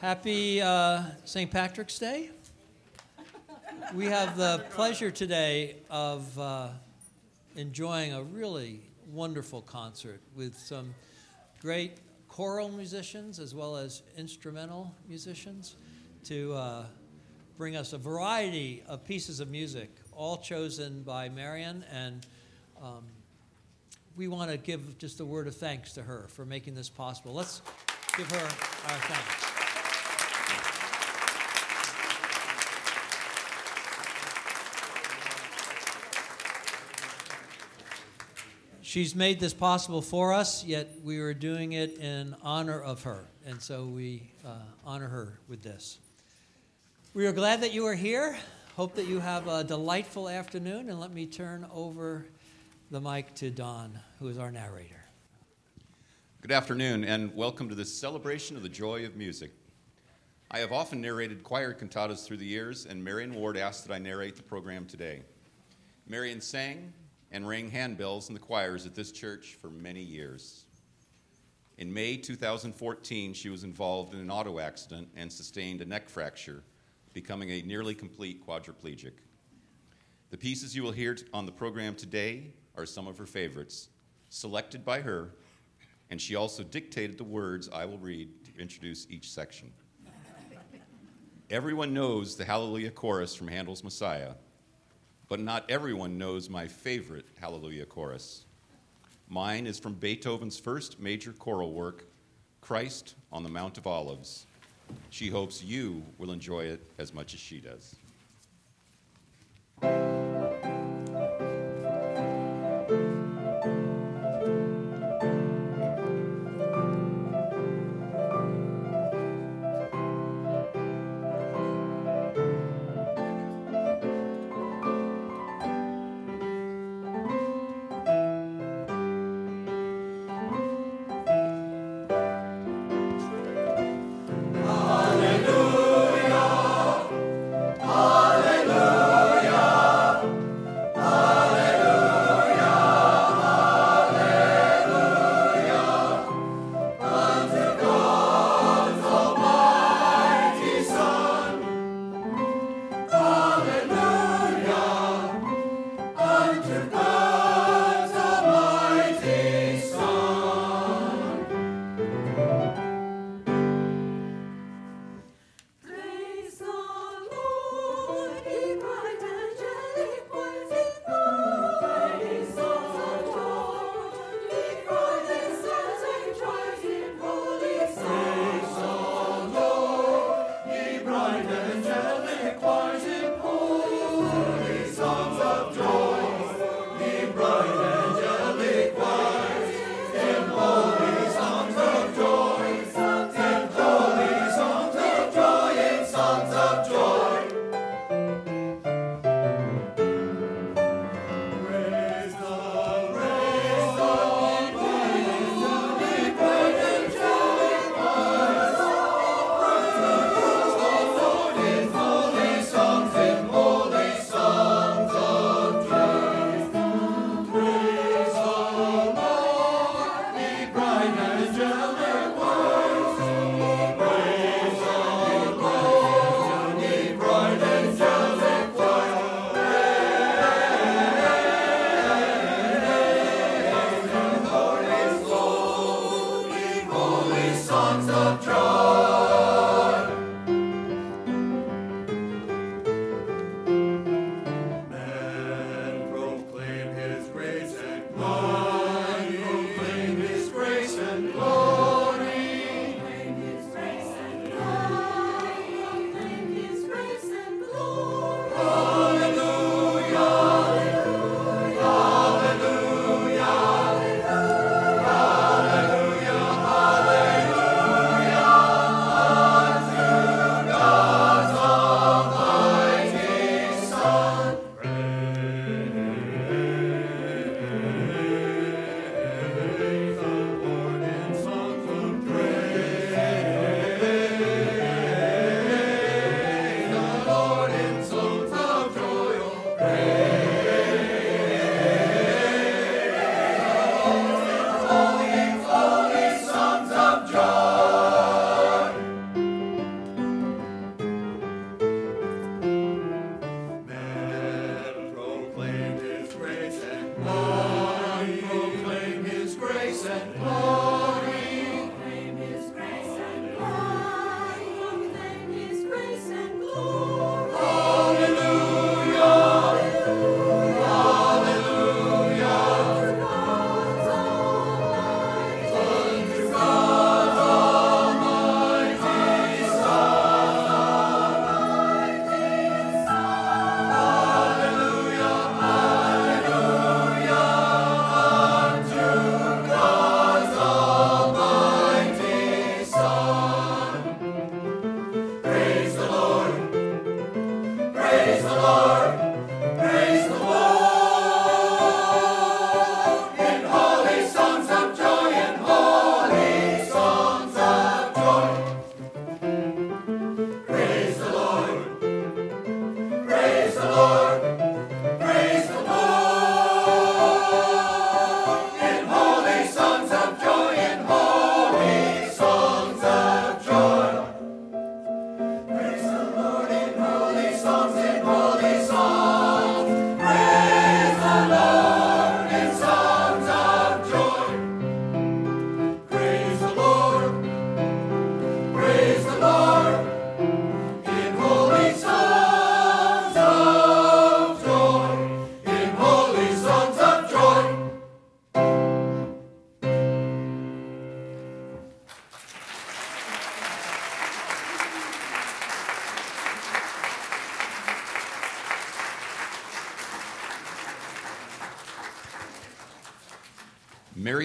Happy uh, St. Patrick's Day. We have the pleasure today of uh, enjoying a really wonderful concert with some great choral musicians as well as instrumental musicians to uh, bring us a variety of pieces of music, all chosen by Marion. And um, we want to give just a word of thanks to her for making this possible. Let's give her our thanks. She's made this possible for us, yet we are doing it in honor of her. And so we uh, honor her with this. We are glad that you are here. Hope that you have a delightful afternoon. And let me turn over the mic to Don, who is our narrator. Good afternoon, and welcome to this celebration of the joy of music. I have often narrated choir cantatas through the years, and Marion Ward asked that I narrate the program today. Marion sang and rang handbells in the choirs at this church for many years. In May 2014, she was involved in an auto accident and sustained a neck fracture, becoming a nearly complete quadriplegic. The pieces you will hear on the program today are some of her favorites, selected by her, and she also dictated the words I will read to introduce each section. Everyone knows the Hallelujah chorus from Handel's Messiah, but not everyone knows my favorite Hallelujah chorus. Mine is from Beethoven's first major choral work, Christ on the Mount of Olives. She hopes you will enjoy it as much as she does.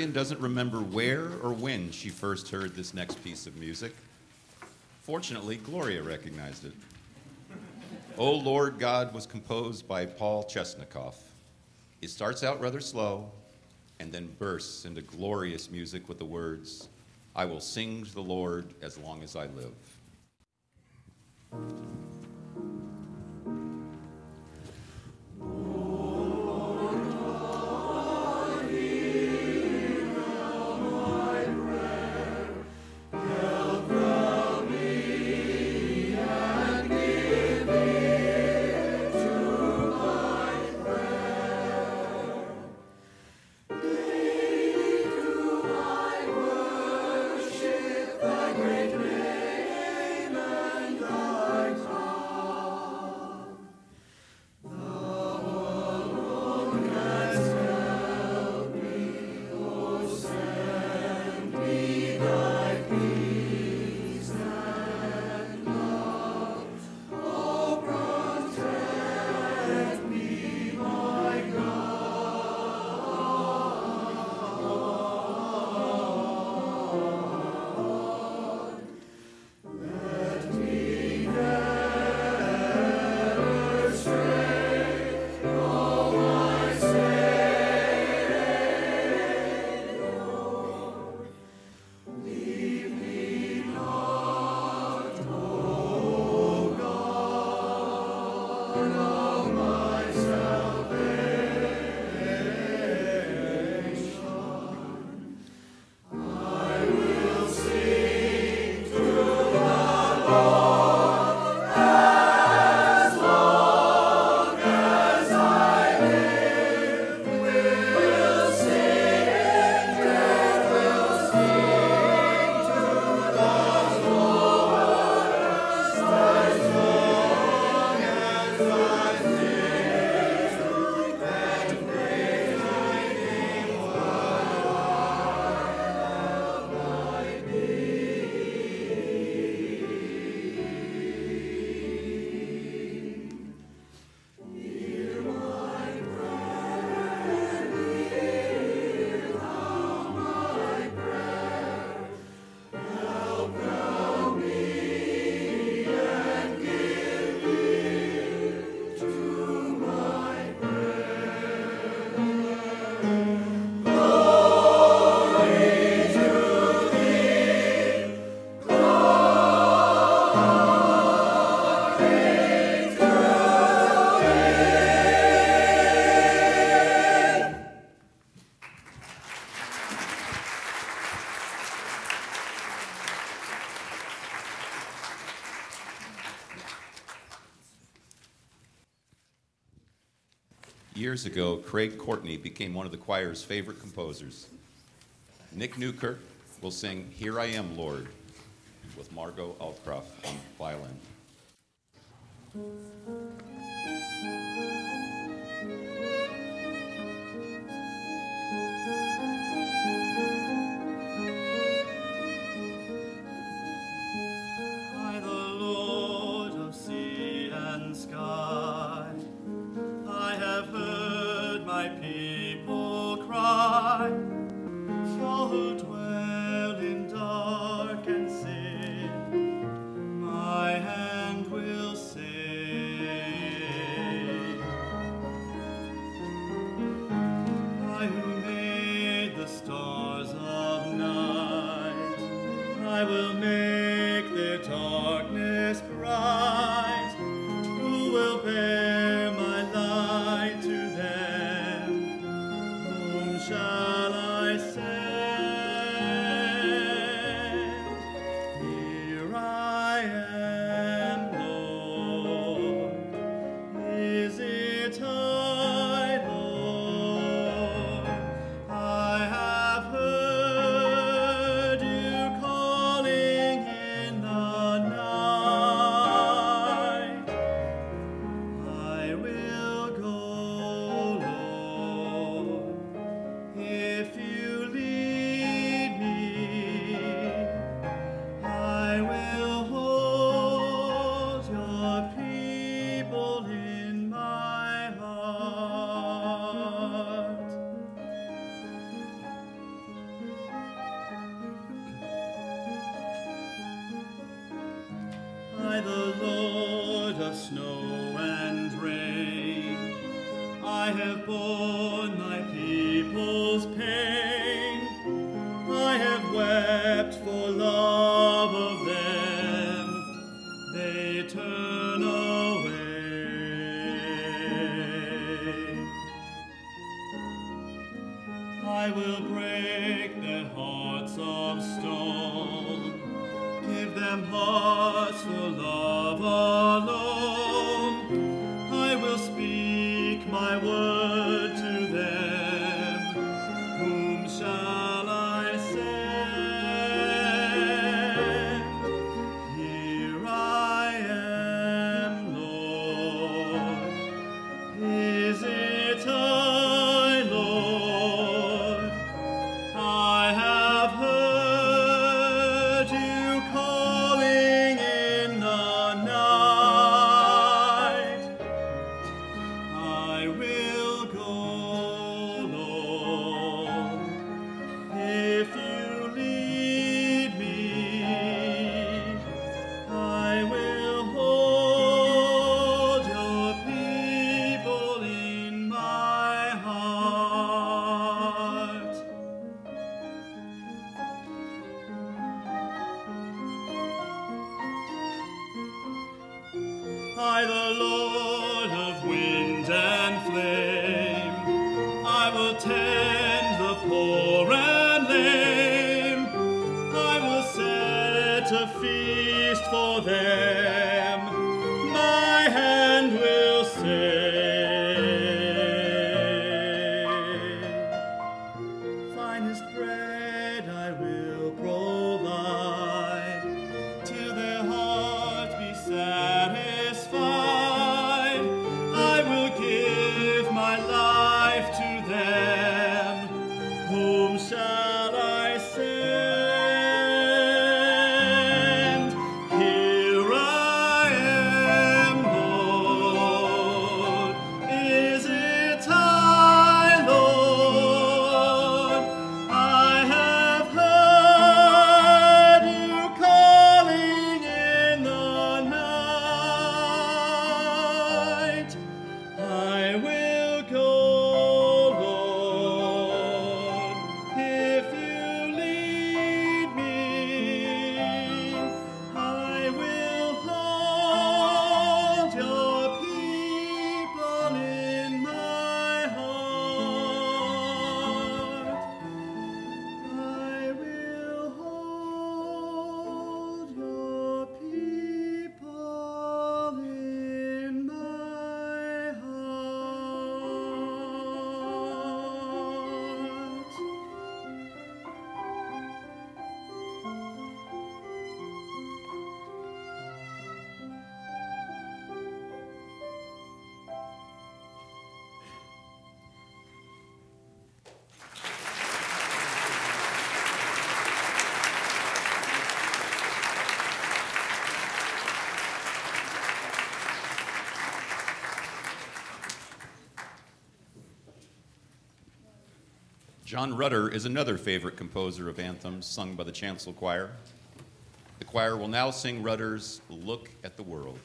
Marion doesn't remember where or when she first heard this next piece of music. Fortunately, Gloria recognized it. O Lord God was composed by Paul Chesnokoff. It starts out rather slow and then bursts into glorious music with the words, I will sing to the Lord as long as I live. Years ago, Craig Courtney became one of the choir's favorite composers. Nick Newkirk will sing Here I Am, Lord, John Rutter is another favorite composer of anthems sung by the Chancel Choir. The choir will now sing Rutter's Look at the World.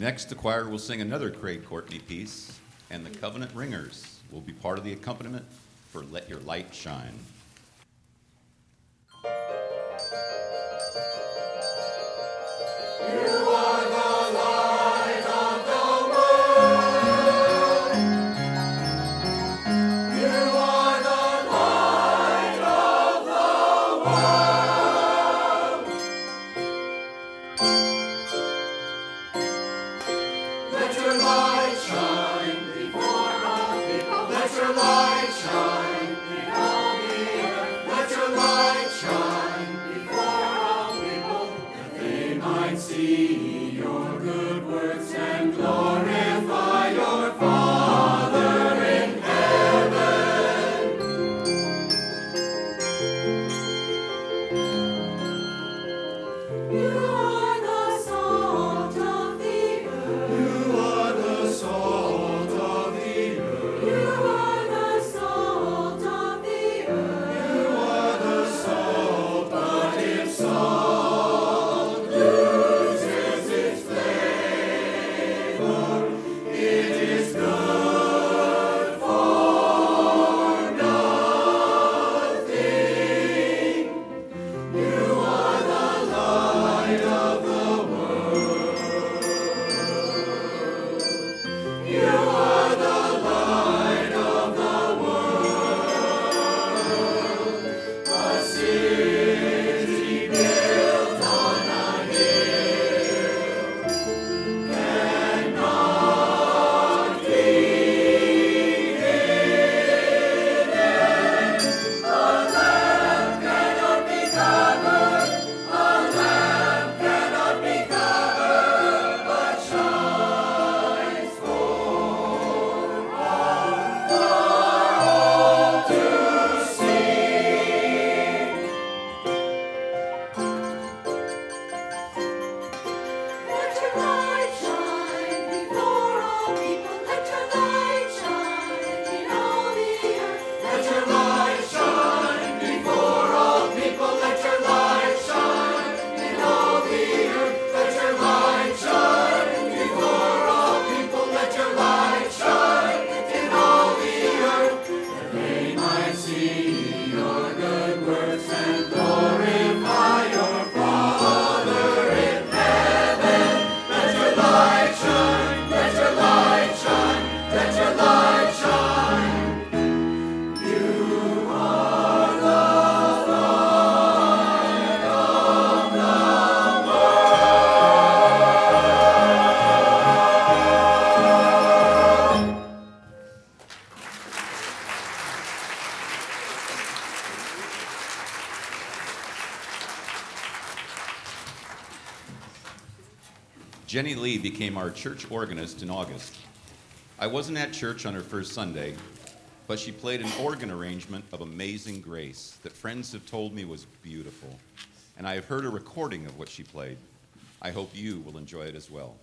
Next, the choir will sing another Craig Courtney piece, and the Covenant Ringers will be part of the accompaniment for Let Your Light Shine. Jenny Lee became our church organist in August. I wasn't at church on her first Sunday, but she played an organ arrangement of Amazing Grace that friends have told me was beautiful. And I have heard a recording of what she played. I hope you will enjoy it as well.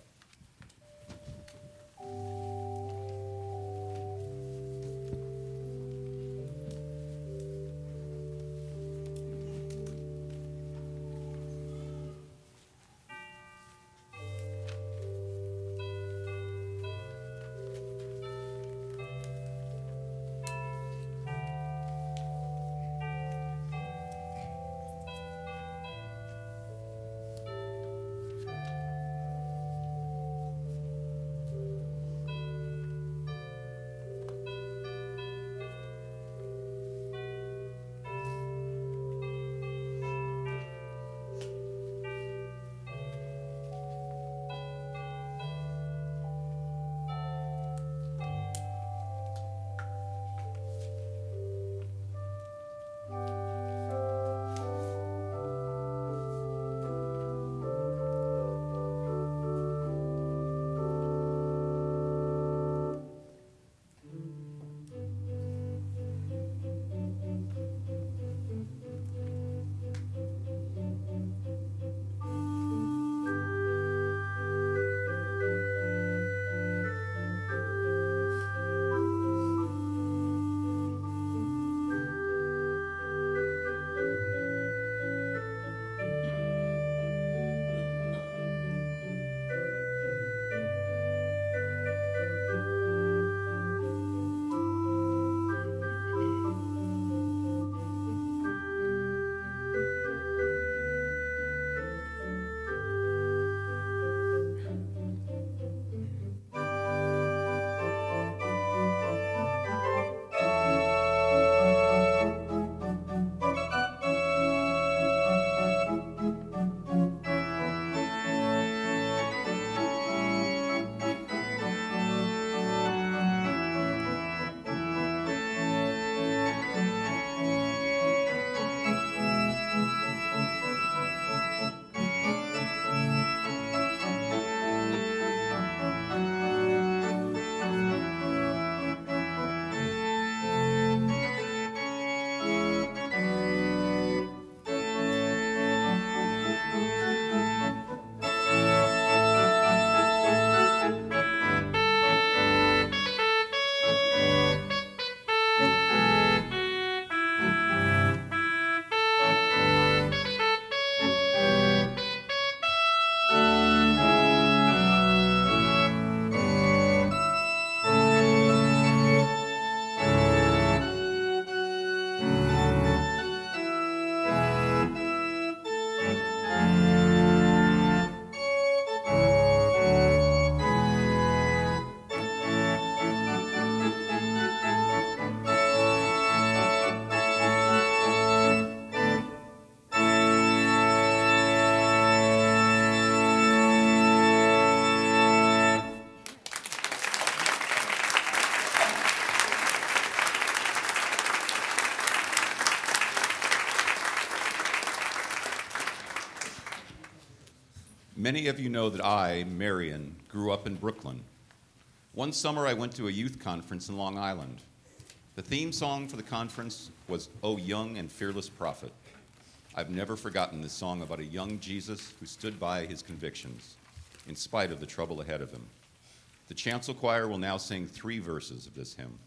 Many of you know that I, Marion, grew up in Brooklyn. One summer I went to a youth conference in Long Island. The theme song for the conference was O Young and Fearless Prophet. I've never forgotten this song about a young Jesus who stood by his convictions in spite of the trouble ahead of him. The chancel choir will now sing three verses of this hymn.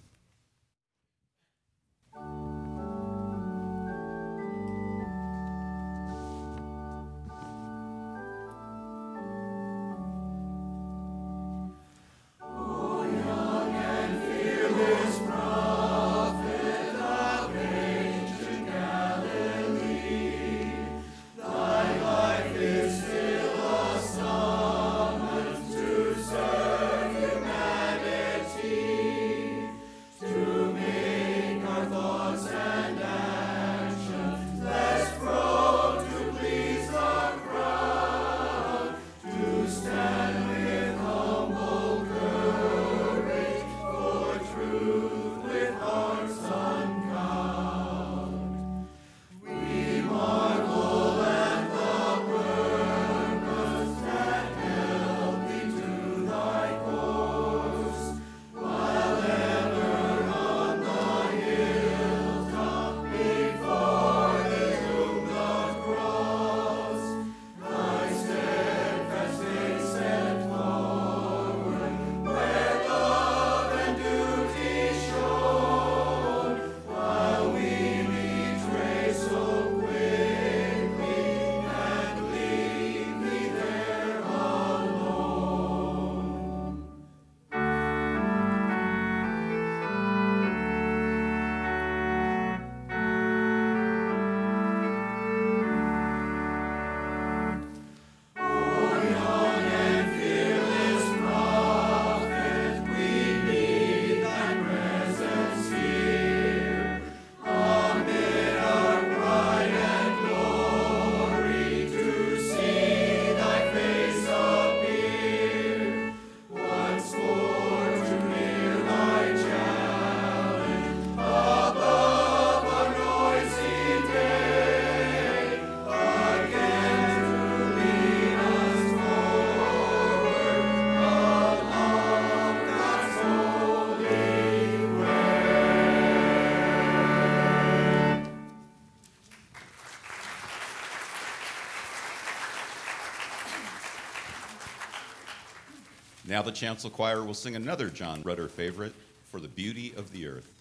Now the chancel choir will sing another John Rutter favorite, For the Beauty of the Earth.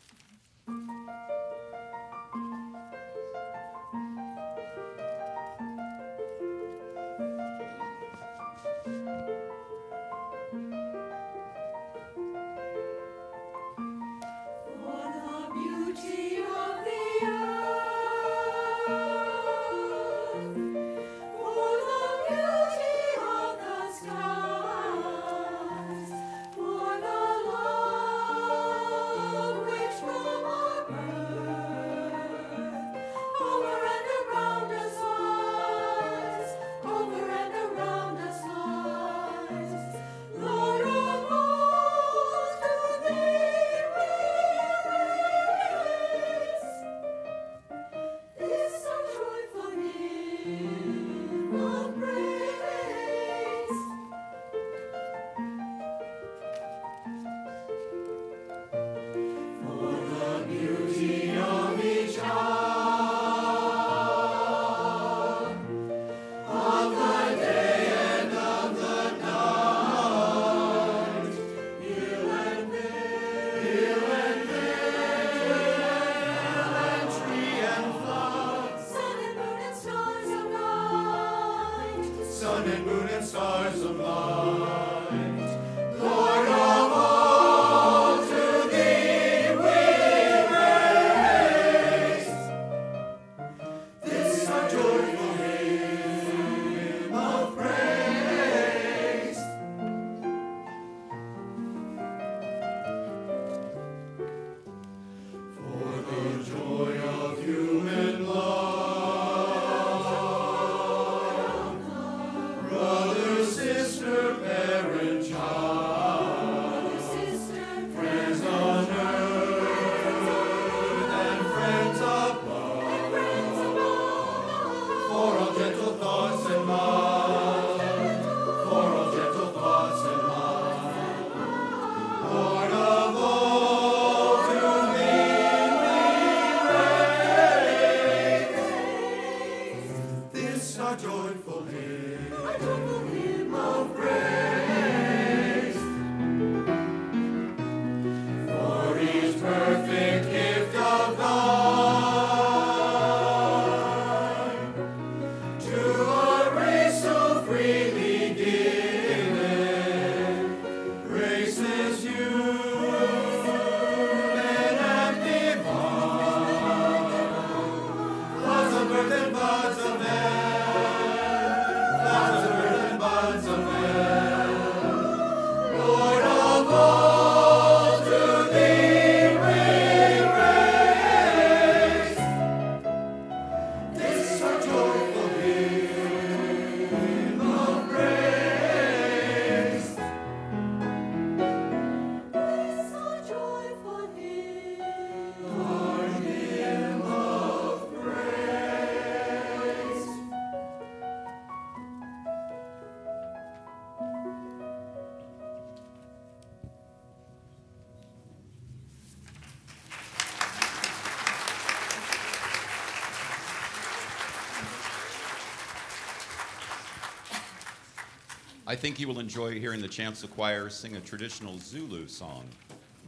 I think you will enjoy hearing the Chancel Choir sing a traditional Zulu song,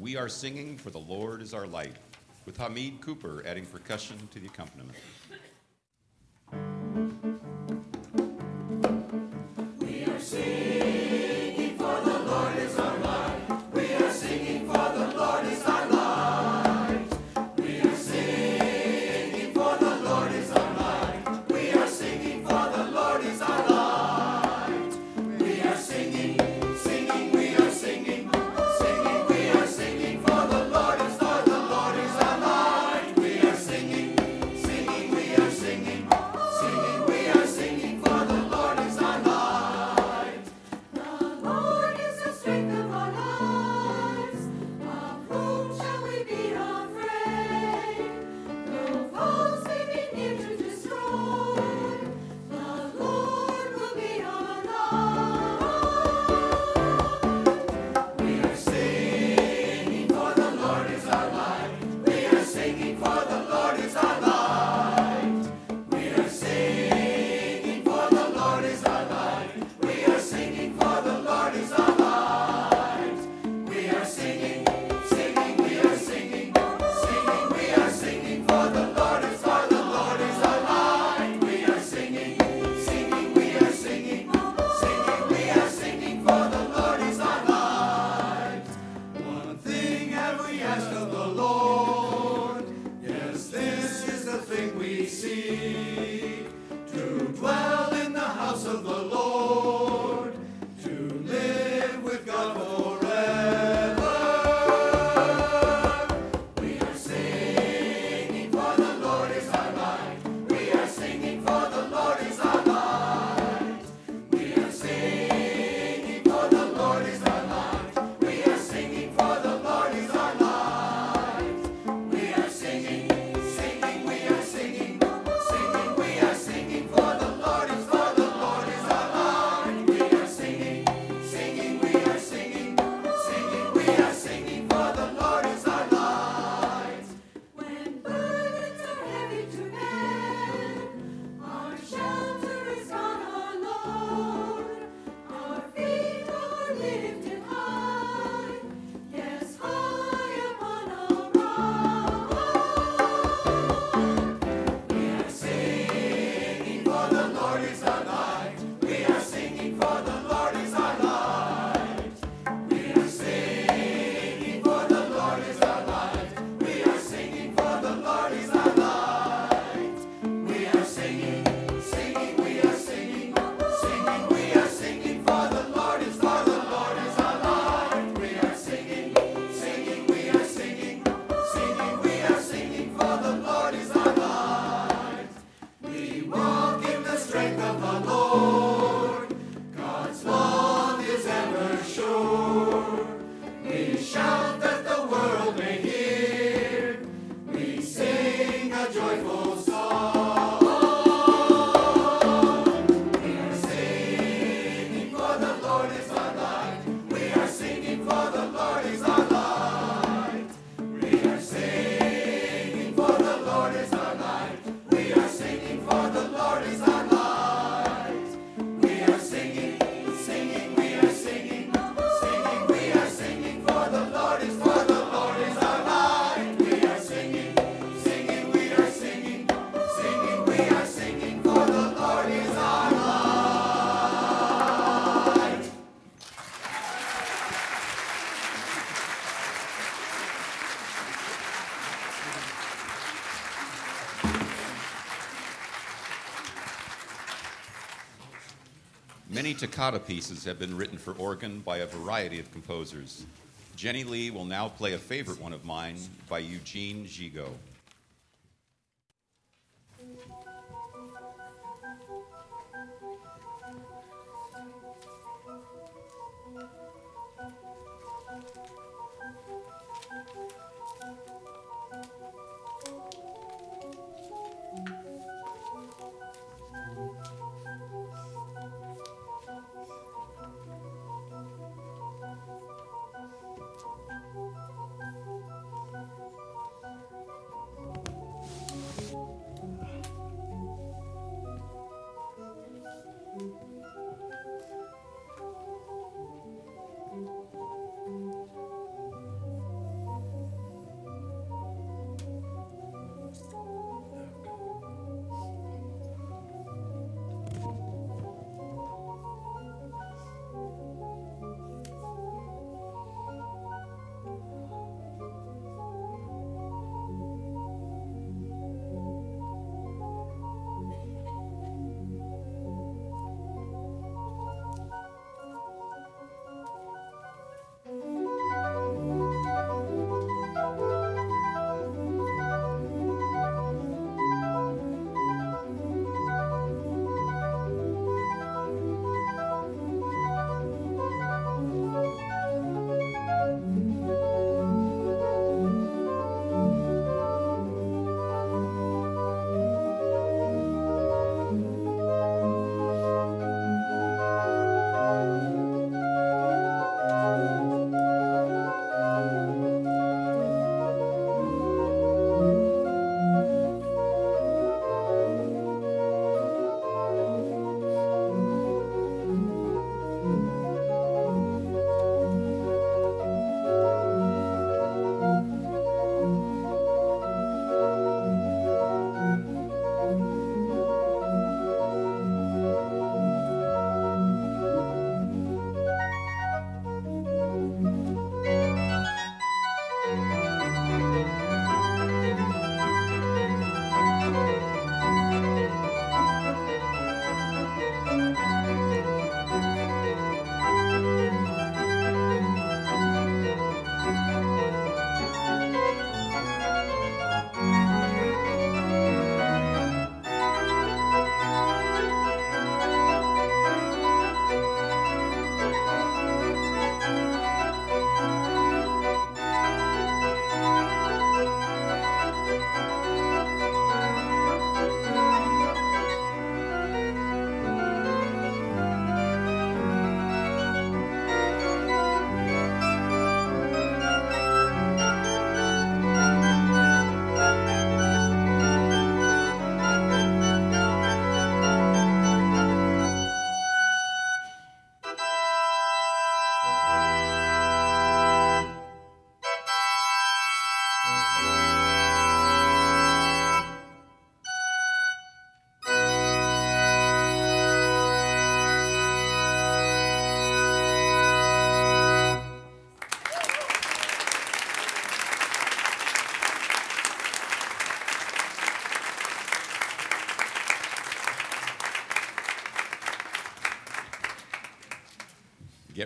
We Are Singing for the Lord is Our Light, with Hamid Cooper adding percussion to the accompaniment. Toccata pieces have been written for organ by a variety of composers. Jenny Lee will now play a favorite one of mine by Eugene Gigout.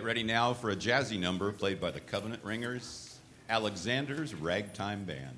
Ready now for a jazzy number played by the Covenant Ringers, Alexander's Ragtime Band.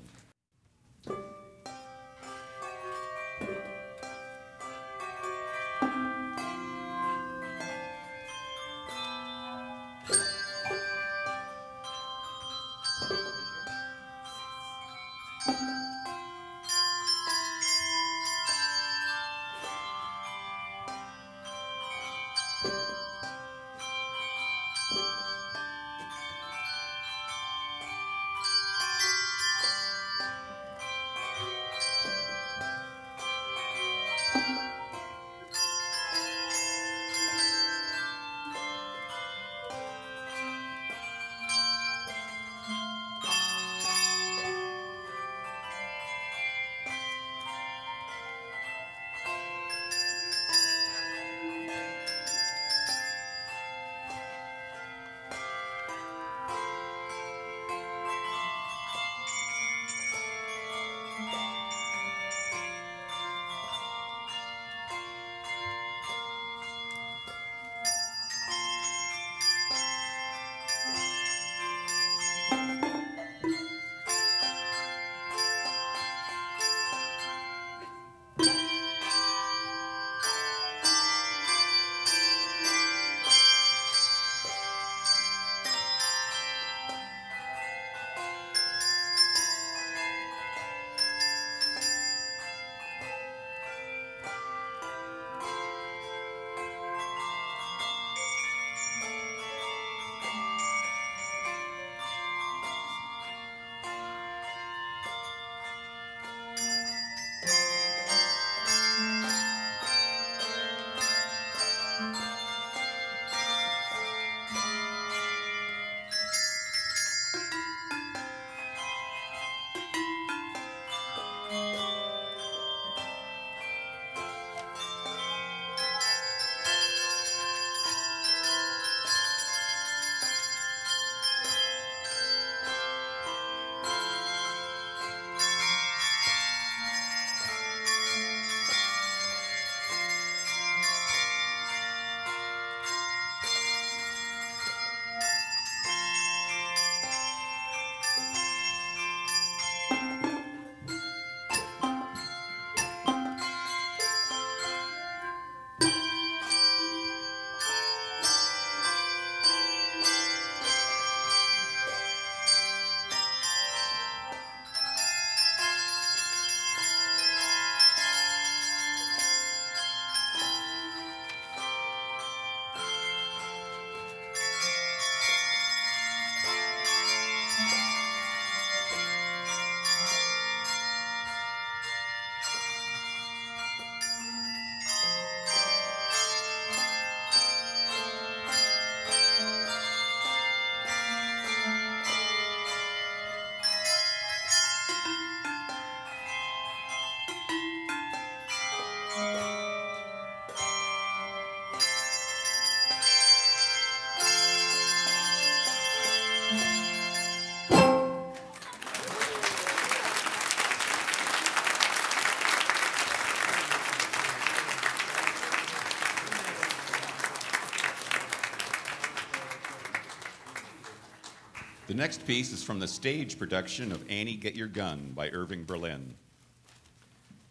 The next piece is from the stage production of Annie Get Your Gun by Irving Berlin.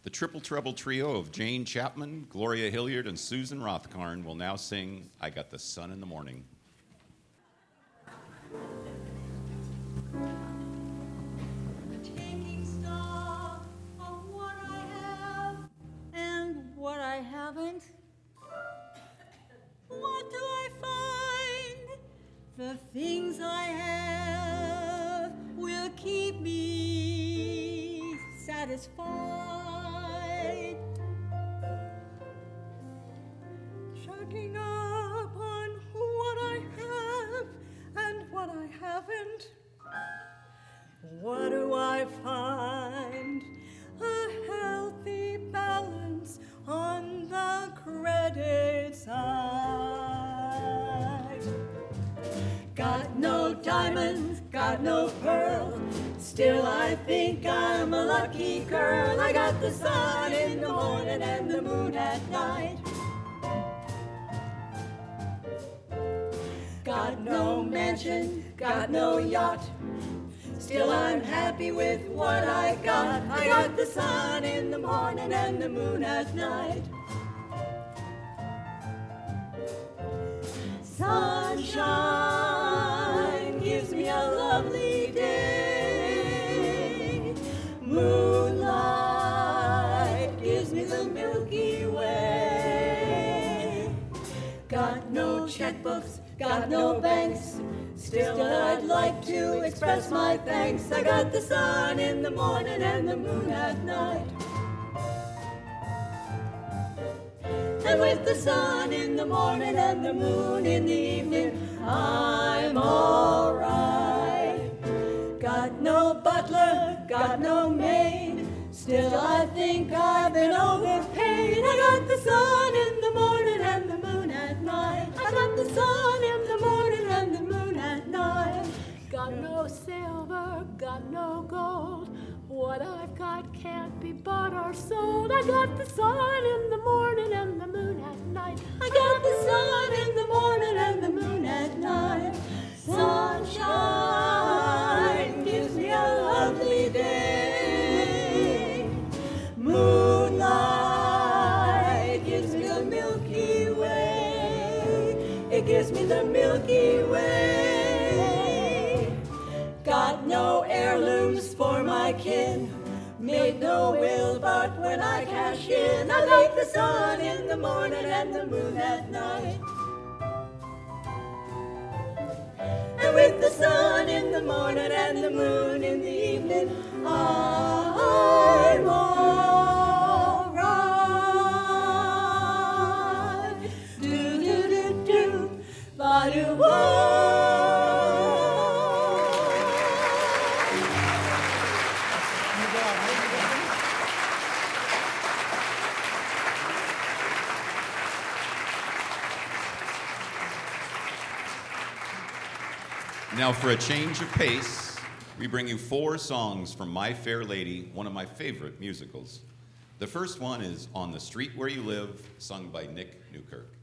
The triple treble trio of Jane Chapman, Gloria Hilliard, and Susan Rothkarn will now sing I Got the Sun in the Morning. What do I find? A healthy balance on the credit side. Got no diamonds, got no pearl. Still, I think I'm a lucky girl. I got the sun in the morning and the moon at night. Got no mansion, got no yacht. Still, I'm happy with what I got. I got the sun in the morning and the moon at night. Sunshine gives me a lovely day. Moonlight gives me the Milky Way. Got no checkbooks, got no banks. Still, I'd like to express my thanks. I got the sun in the morning and the moon at night. And with the sun in the morning and the moon in the evening, I'm alright. Got no butler, got no maid. Still, I think I've been overpaid. I got the sun in the morning and the moon at night. I got the sun Got no silver, got no gold. What I've got can't be bought or sold. I got the sun in the morning and the moon at night. I got the sun in the morning and the moon at night. Sunshine gives me a lovely day. Moonlight gives me the Milky Way. It gives me the Milky Way. No heirlooms for my kin. Made no will, but when I cash in, I like the sun in the morning and the moon at night. And with the sun in the morning and the moon in the evening, I'm Now, for a change of pace, we bring you four songs from My Fair Lady, one of my favorite musicals. The first one is On the Street Where You Live, sung by Nick Newkirk.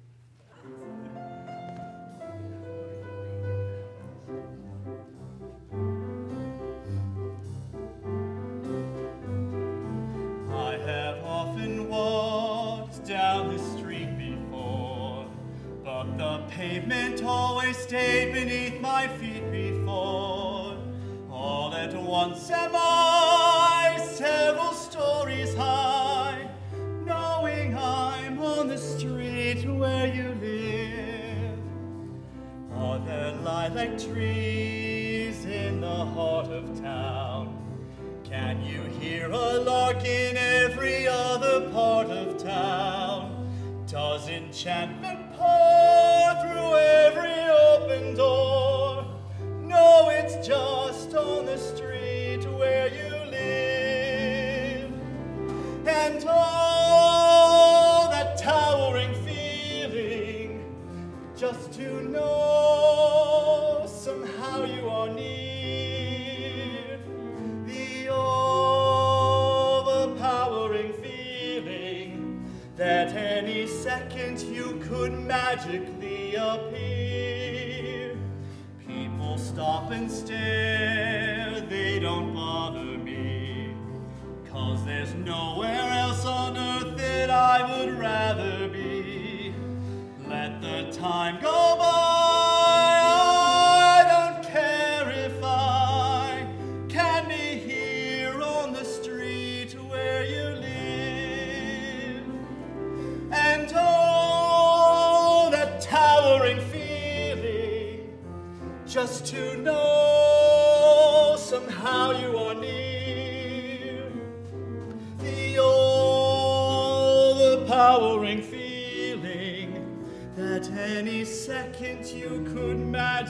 Time. Go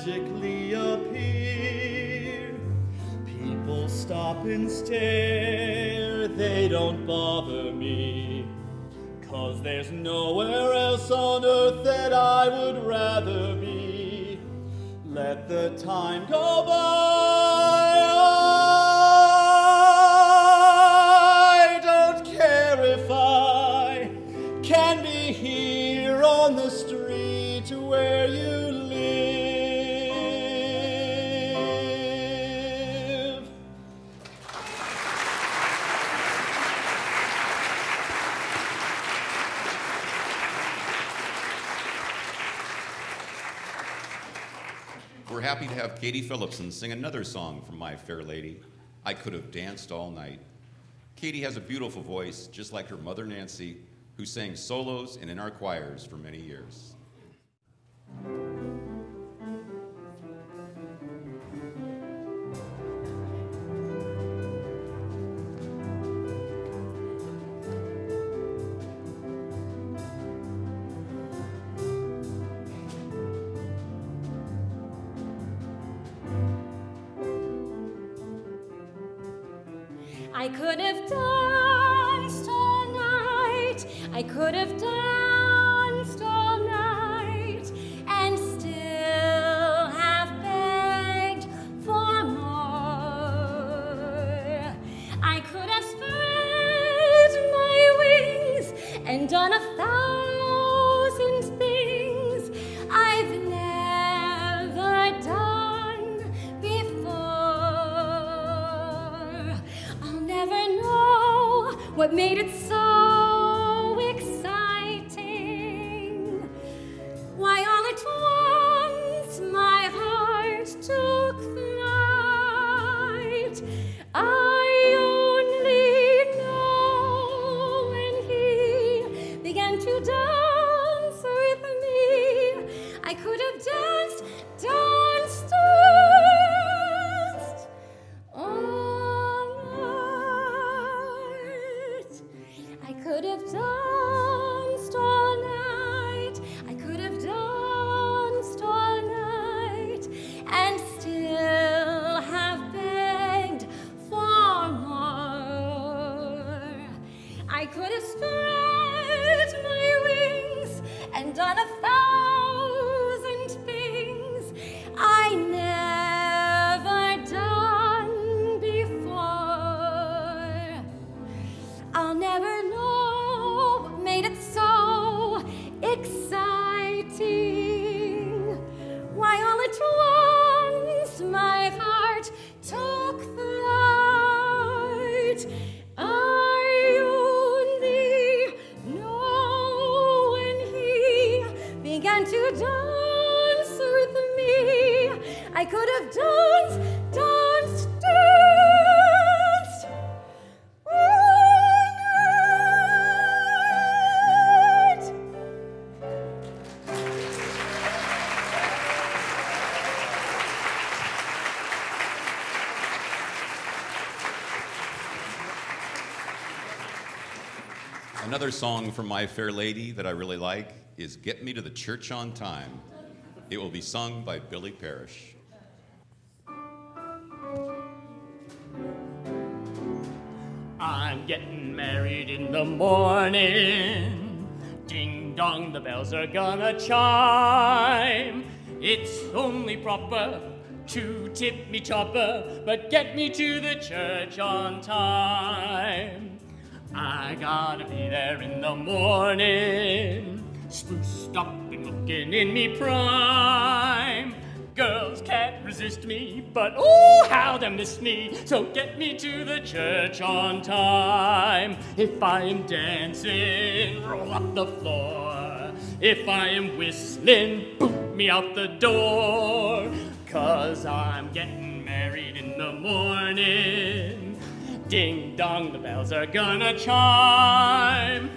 magically appear. People stop and stare, they don't bother me. Cause there's nowhere else on earth that I would rather be. Let the time go by. Katie Phillipson sing another song from My Fair Lady, I Could Have Danced All Night. Katie has a beautiful voice, just like her mother Nancy, who sang solos and in our choirs for many years. What made it so Another song from My Fair Lady that I really like is Get Me to the Church on Time. It will be sung by Billy Parrish. I'm getting married in the morning. Ding dong, the bells are gonna chime. It's only proper to tip me chopper, but get me to the church on time. I gotta be there in the morning, spruced up and looking in me prime. Girls can't resist me, but oh, how they miss me. So get me to the church on time. If I am dancing, roll up the floor. If I am whistling, boot me out the door. Cause I'm getting married in the morning. Ding dong, the bells are gonna chime.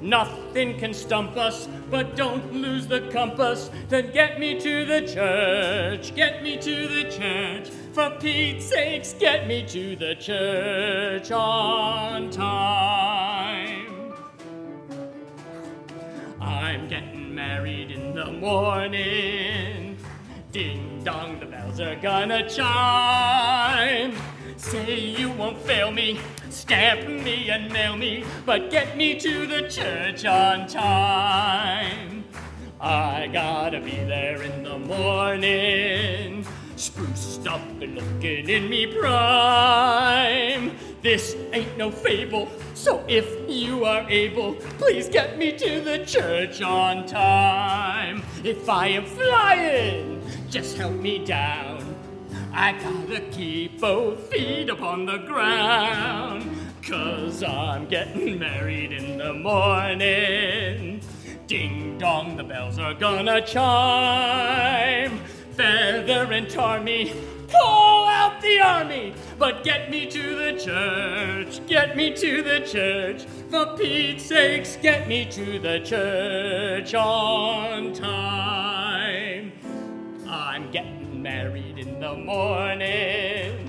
Nothing can stump us, but don't lose the compass. Then get me to the church, get me to the church. For Pete's sakes, get me to the church on time. I'm getting married in the morning. Ding dong, the bells are gonna chime. Say you won't fail me, stamp me and nail me, but get me to the church on time. I gotta be there in the morning, spruced up and looking in me prime. This ain't no fable, so if you are able, please get me to the church on time. If I am flying, just help me down. I gotta keep both feet upon the ground. Cause I'm getting married in the morning. Ding dong, the bells are gonna chime. feather and tar me, call out the army, but get me to the church, get me to the church. For Pete's sakes, get me to the church on time. I'm getting married in the morning.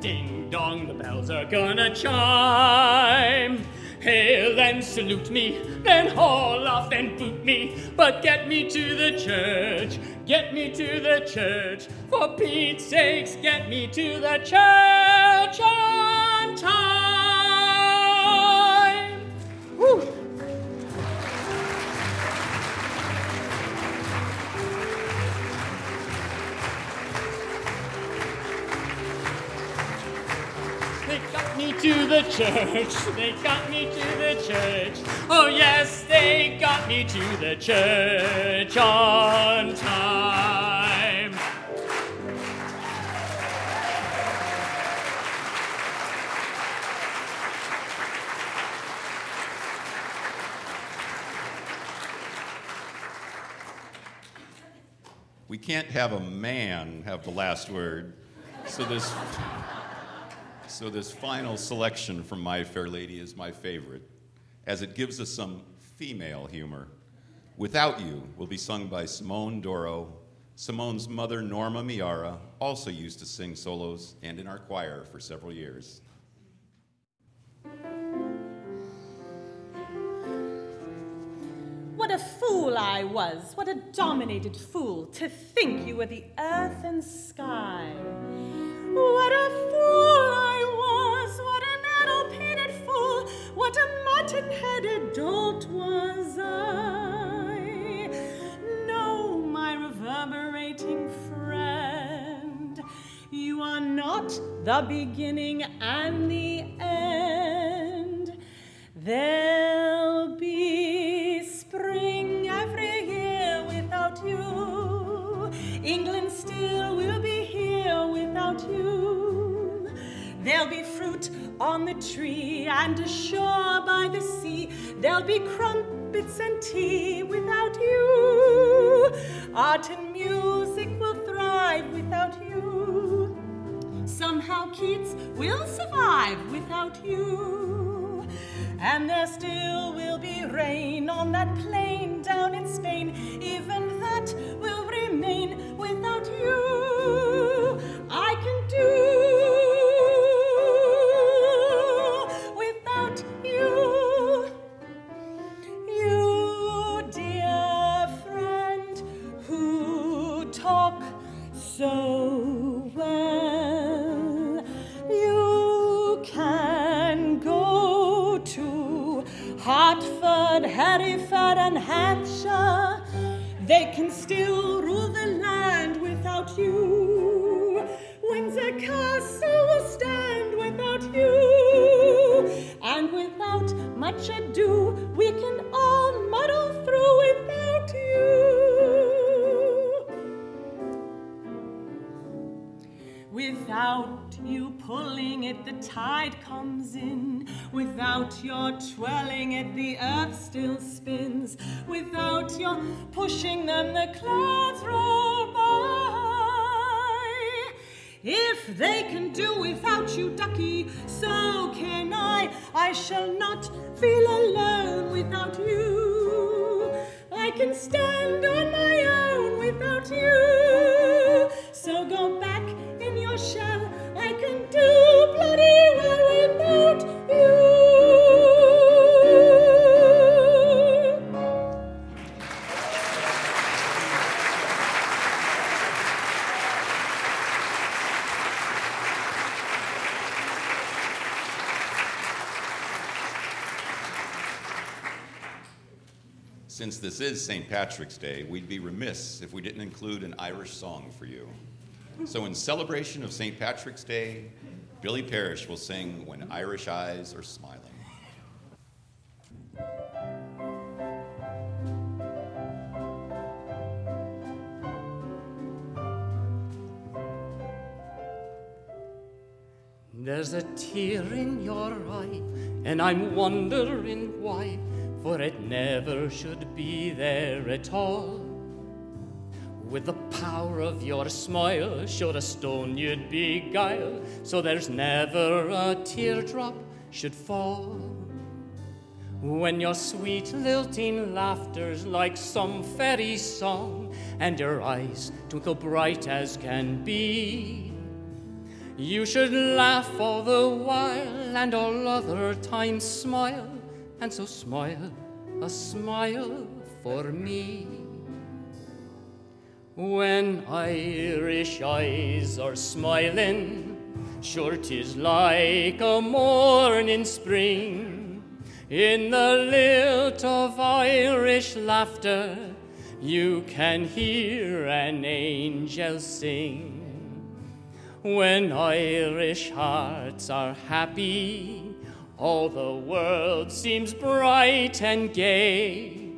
Ding dong, the bells are gonna chime. Hail and salute me, then haul off and boot me. But get me to the church, get me to the church. For Pete's sakes, get me to the church on time. The church. They got me to the church. Oh, yes, they got me to the church on time. We can't have a man have the last word. So this, so this final selection from My Fair Lady is my favorite, as it gives us some female humor. Without You will be sung by Simone Doro. Simone's mother, Norma Miara, also used to sing solos and in our choir for several years. What a fool I was, what a dominated fool, to think you were the earth and sky. What a fool I was, what an addle-pated fool, what a mutton-headed dolt was I. No, my reverberating friend, you are not the beginning and the end. There'll be spring every year without you. England still will be you. There'll be fruit on the tree and a shore by the sea. There'll be crumpets and tea without you. Art and music will thrive without you. Somehow Keats will survive without you. And there still will be rain on that plain down in Spain. Even that will remain without you. Without your pushing them, the clouds roll by. If they can do without you, ducky, so can I. I shall not feel alone without you. I can stand on my own without you. So go back this is St. Patrick's Day, we'd be remiss if we didn't include an Irish song for you. So, in celebration of St. Patrick's Day, Billy Parrish will sing When Irish Eyes Are Smiling. There's a tear in your eye, and I'm wondering why, for it never should be there at all. With the power of your smile, should a stone you'd beguile, so there's never a teardrop should fall. When your sweet lilting laughter's like some fairy song, and your eyes twinkle bright as can be, you should laugh all the while, and all other times smile, and so smile a smile for me. When Irish eyes are smiling, sure 'tis like a morning spring. In the lilt of Irish laughter, you can hear an angel sing. When Irish hearts are happy, all the world seems bright and gay.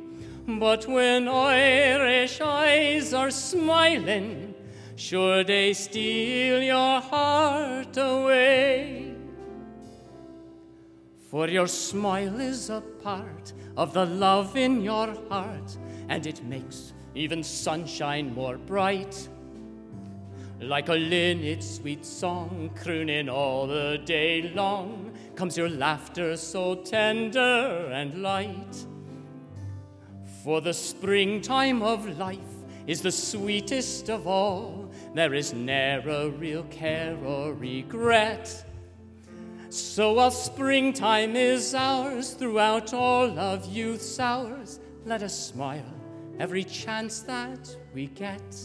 But when Irish eyes are smiling, sure they steal your heart away. For your smile is a part of the love in your heart, and it makes even sunshine more bright. Like a linnet's sweet song crooning all the day long, comes your laughter so tender and light. For the springtime of life is the sweetest of all. There is ne'er a real care or regret. So while springtime is ours throughout all of youth's hours, let us smile every chance that we get.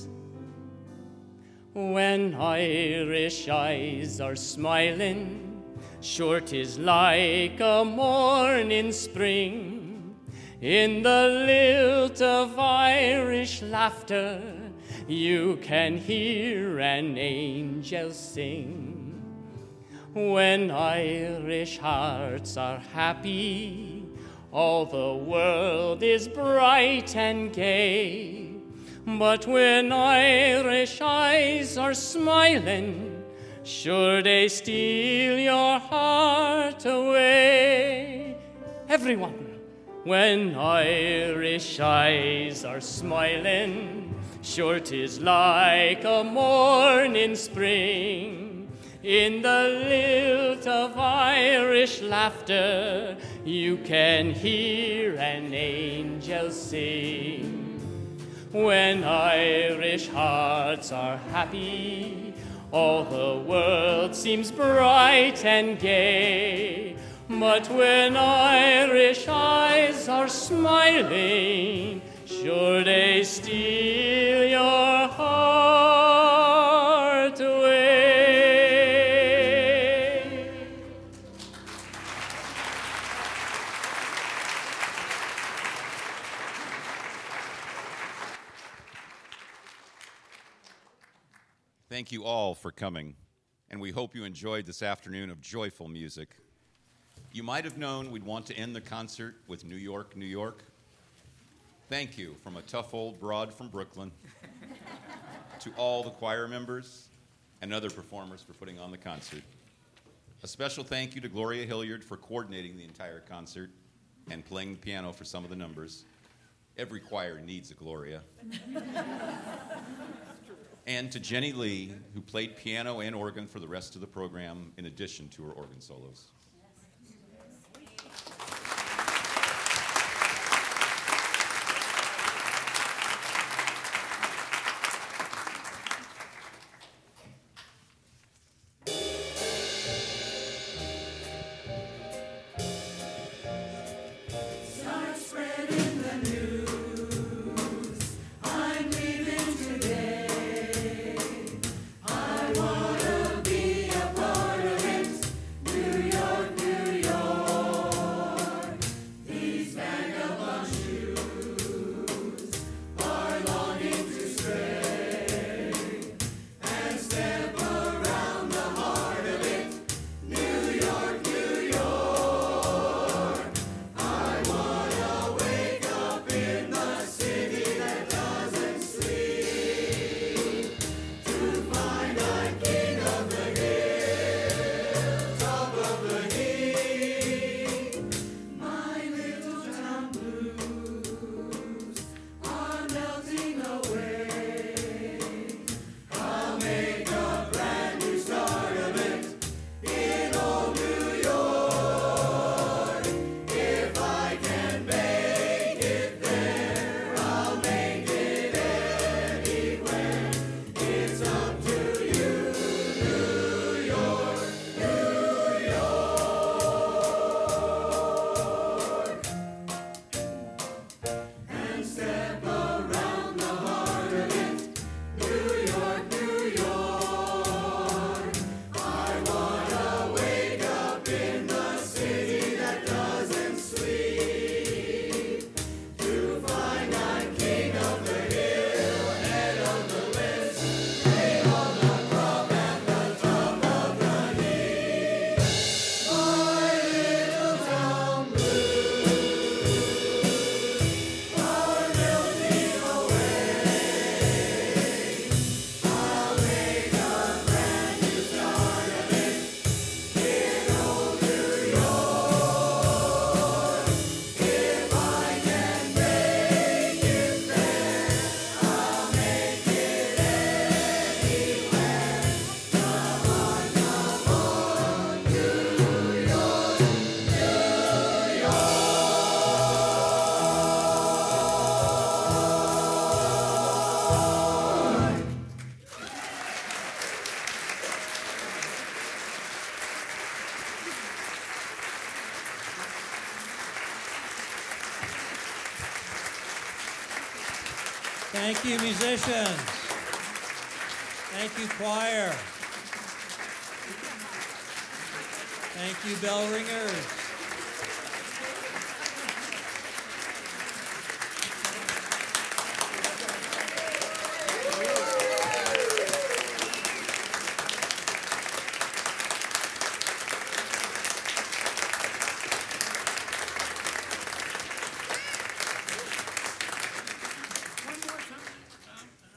When Irish eyes are smiling, sure 'tis like a morning spring. In the lilt of Irish laughter, you can hear an angel sing. When Irish hearts are happy, all the world is bright and gay. But when Irish eyes are smiling, sure they steal your heart away. Everyone, when Irish eyes are smiling, sure 'tis like a morning spring. In the lilt of Irish laughter, you can hear an angel sing. When Irish hearts are happy, all the world seems bright and gay. But when Irish eyes are smiling, sure they steal your heart Thank you all for coming, and we hope you enjoyed this afternoon of joyful music. You might have known we'd want to end the concert with New York, New York. Thank you from a tough old broad from Brooklyn to all the choir members and other performers for putting on the concert. A special thank you to Gloria Hilliard for coordinating the entire concert and playing the piano for some of the numbers. Every choir needs a Gloria. and to Jenny Lee, who played piano and organ for the rest of the program in addition to her organ solos. You, musicians. Thank you, choir. Thank you, bell ringers.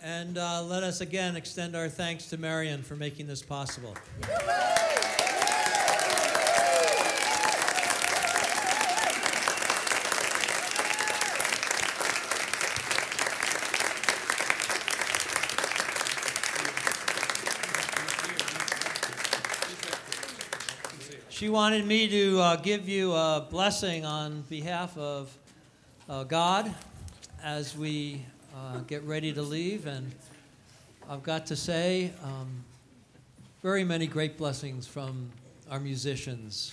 And uh, let again extend our thanks to Marion for making this possible. She wanted me to uh, give you a blessing on behalf of uh, God as we uh, get ready to leave. And I've got to say, um, very many great blessings from our musicians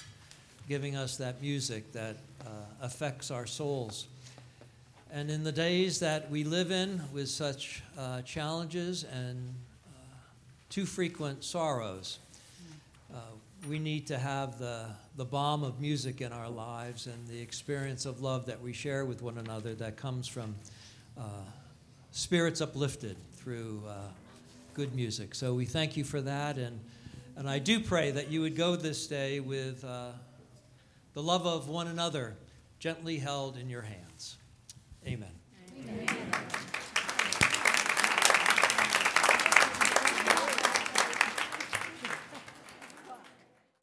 giving us that music that uh, affects our souls. And in the days that we live in with such uh, challenges and uh, too frequent sorrows, uh, we need to have the, the balm of music in our lives and the experience of love that we share with one another that comes from uh, spirits uplifted through uh, good music. So we thank you for that. And, and I do pray that you would go this day with uh, the love of one another gently held in your hands. Amen.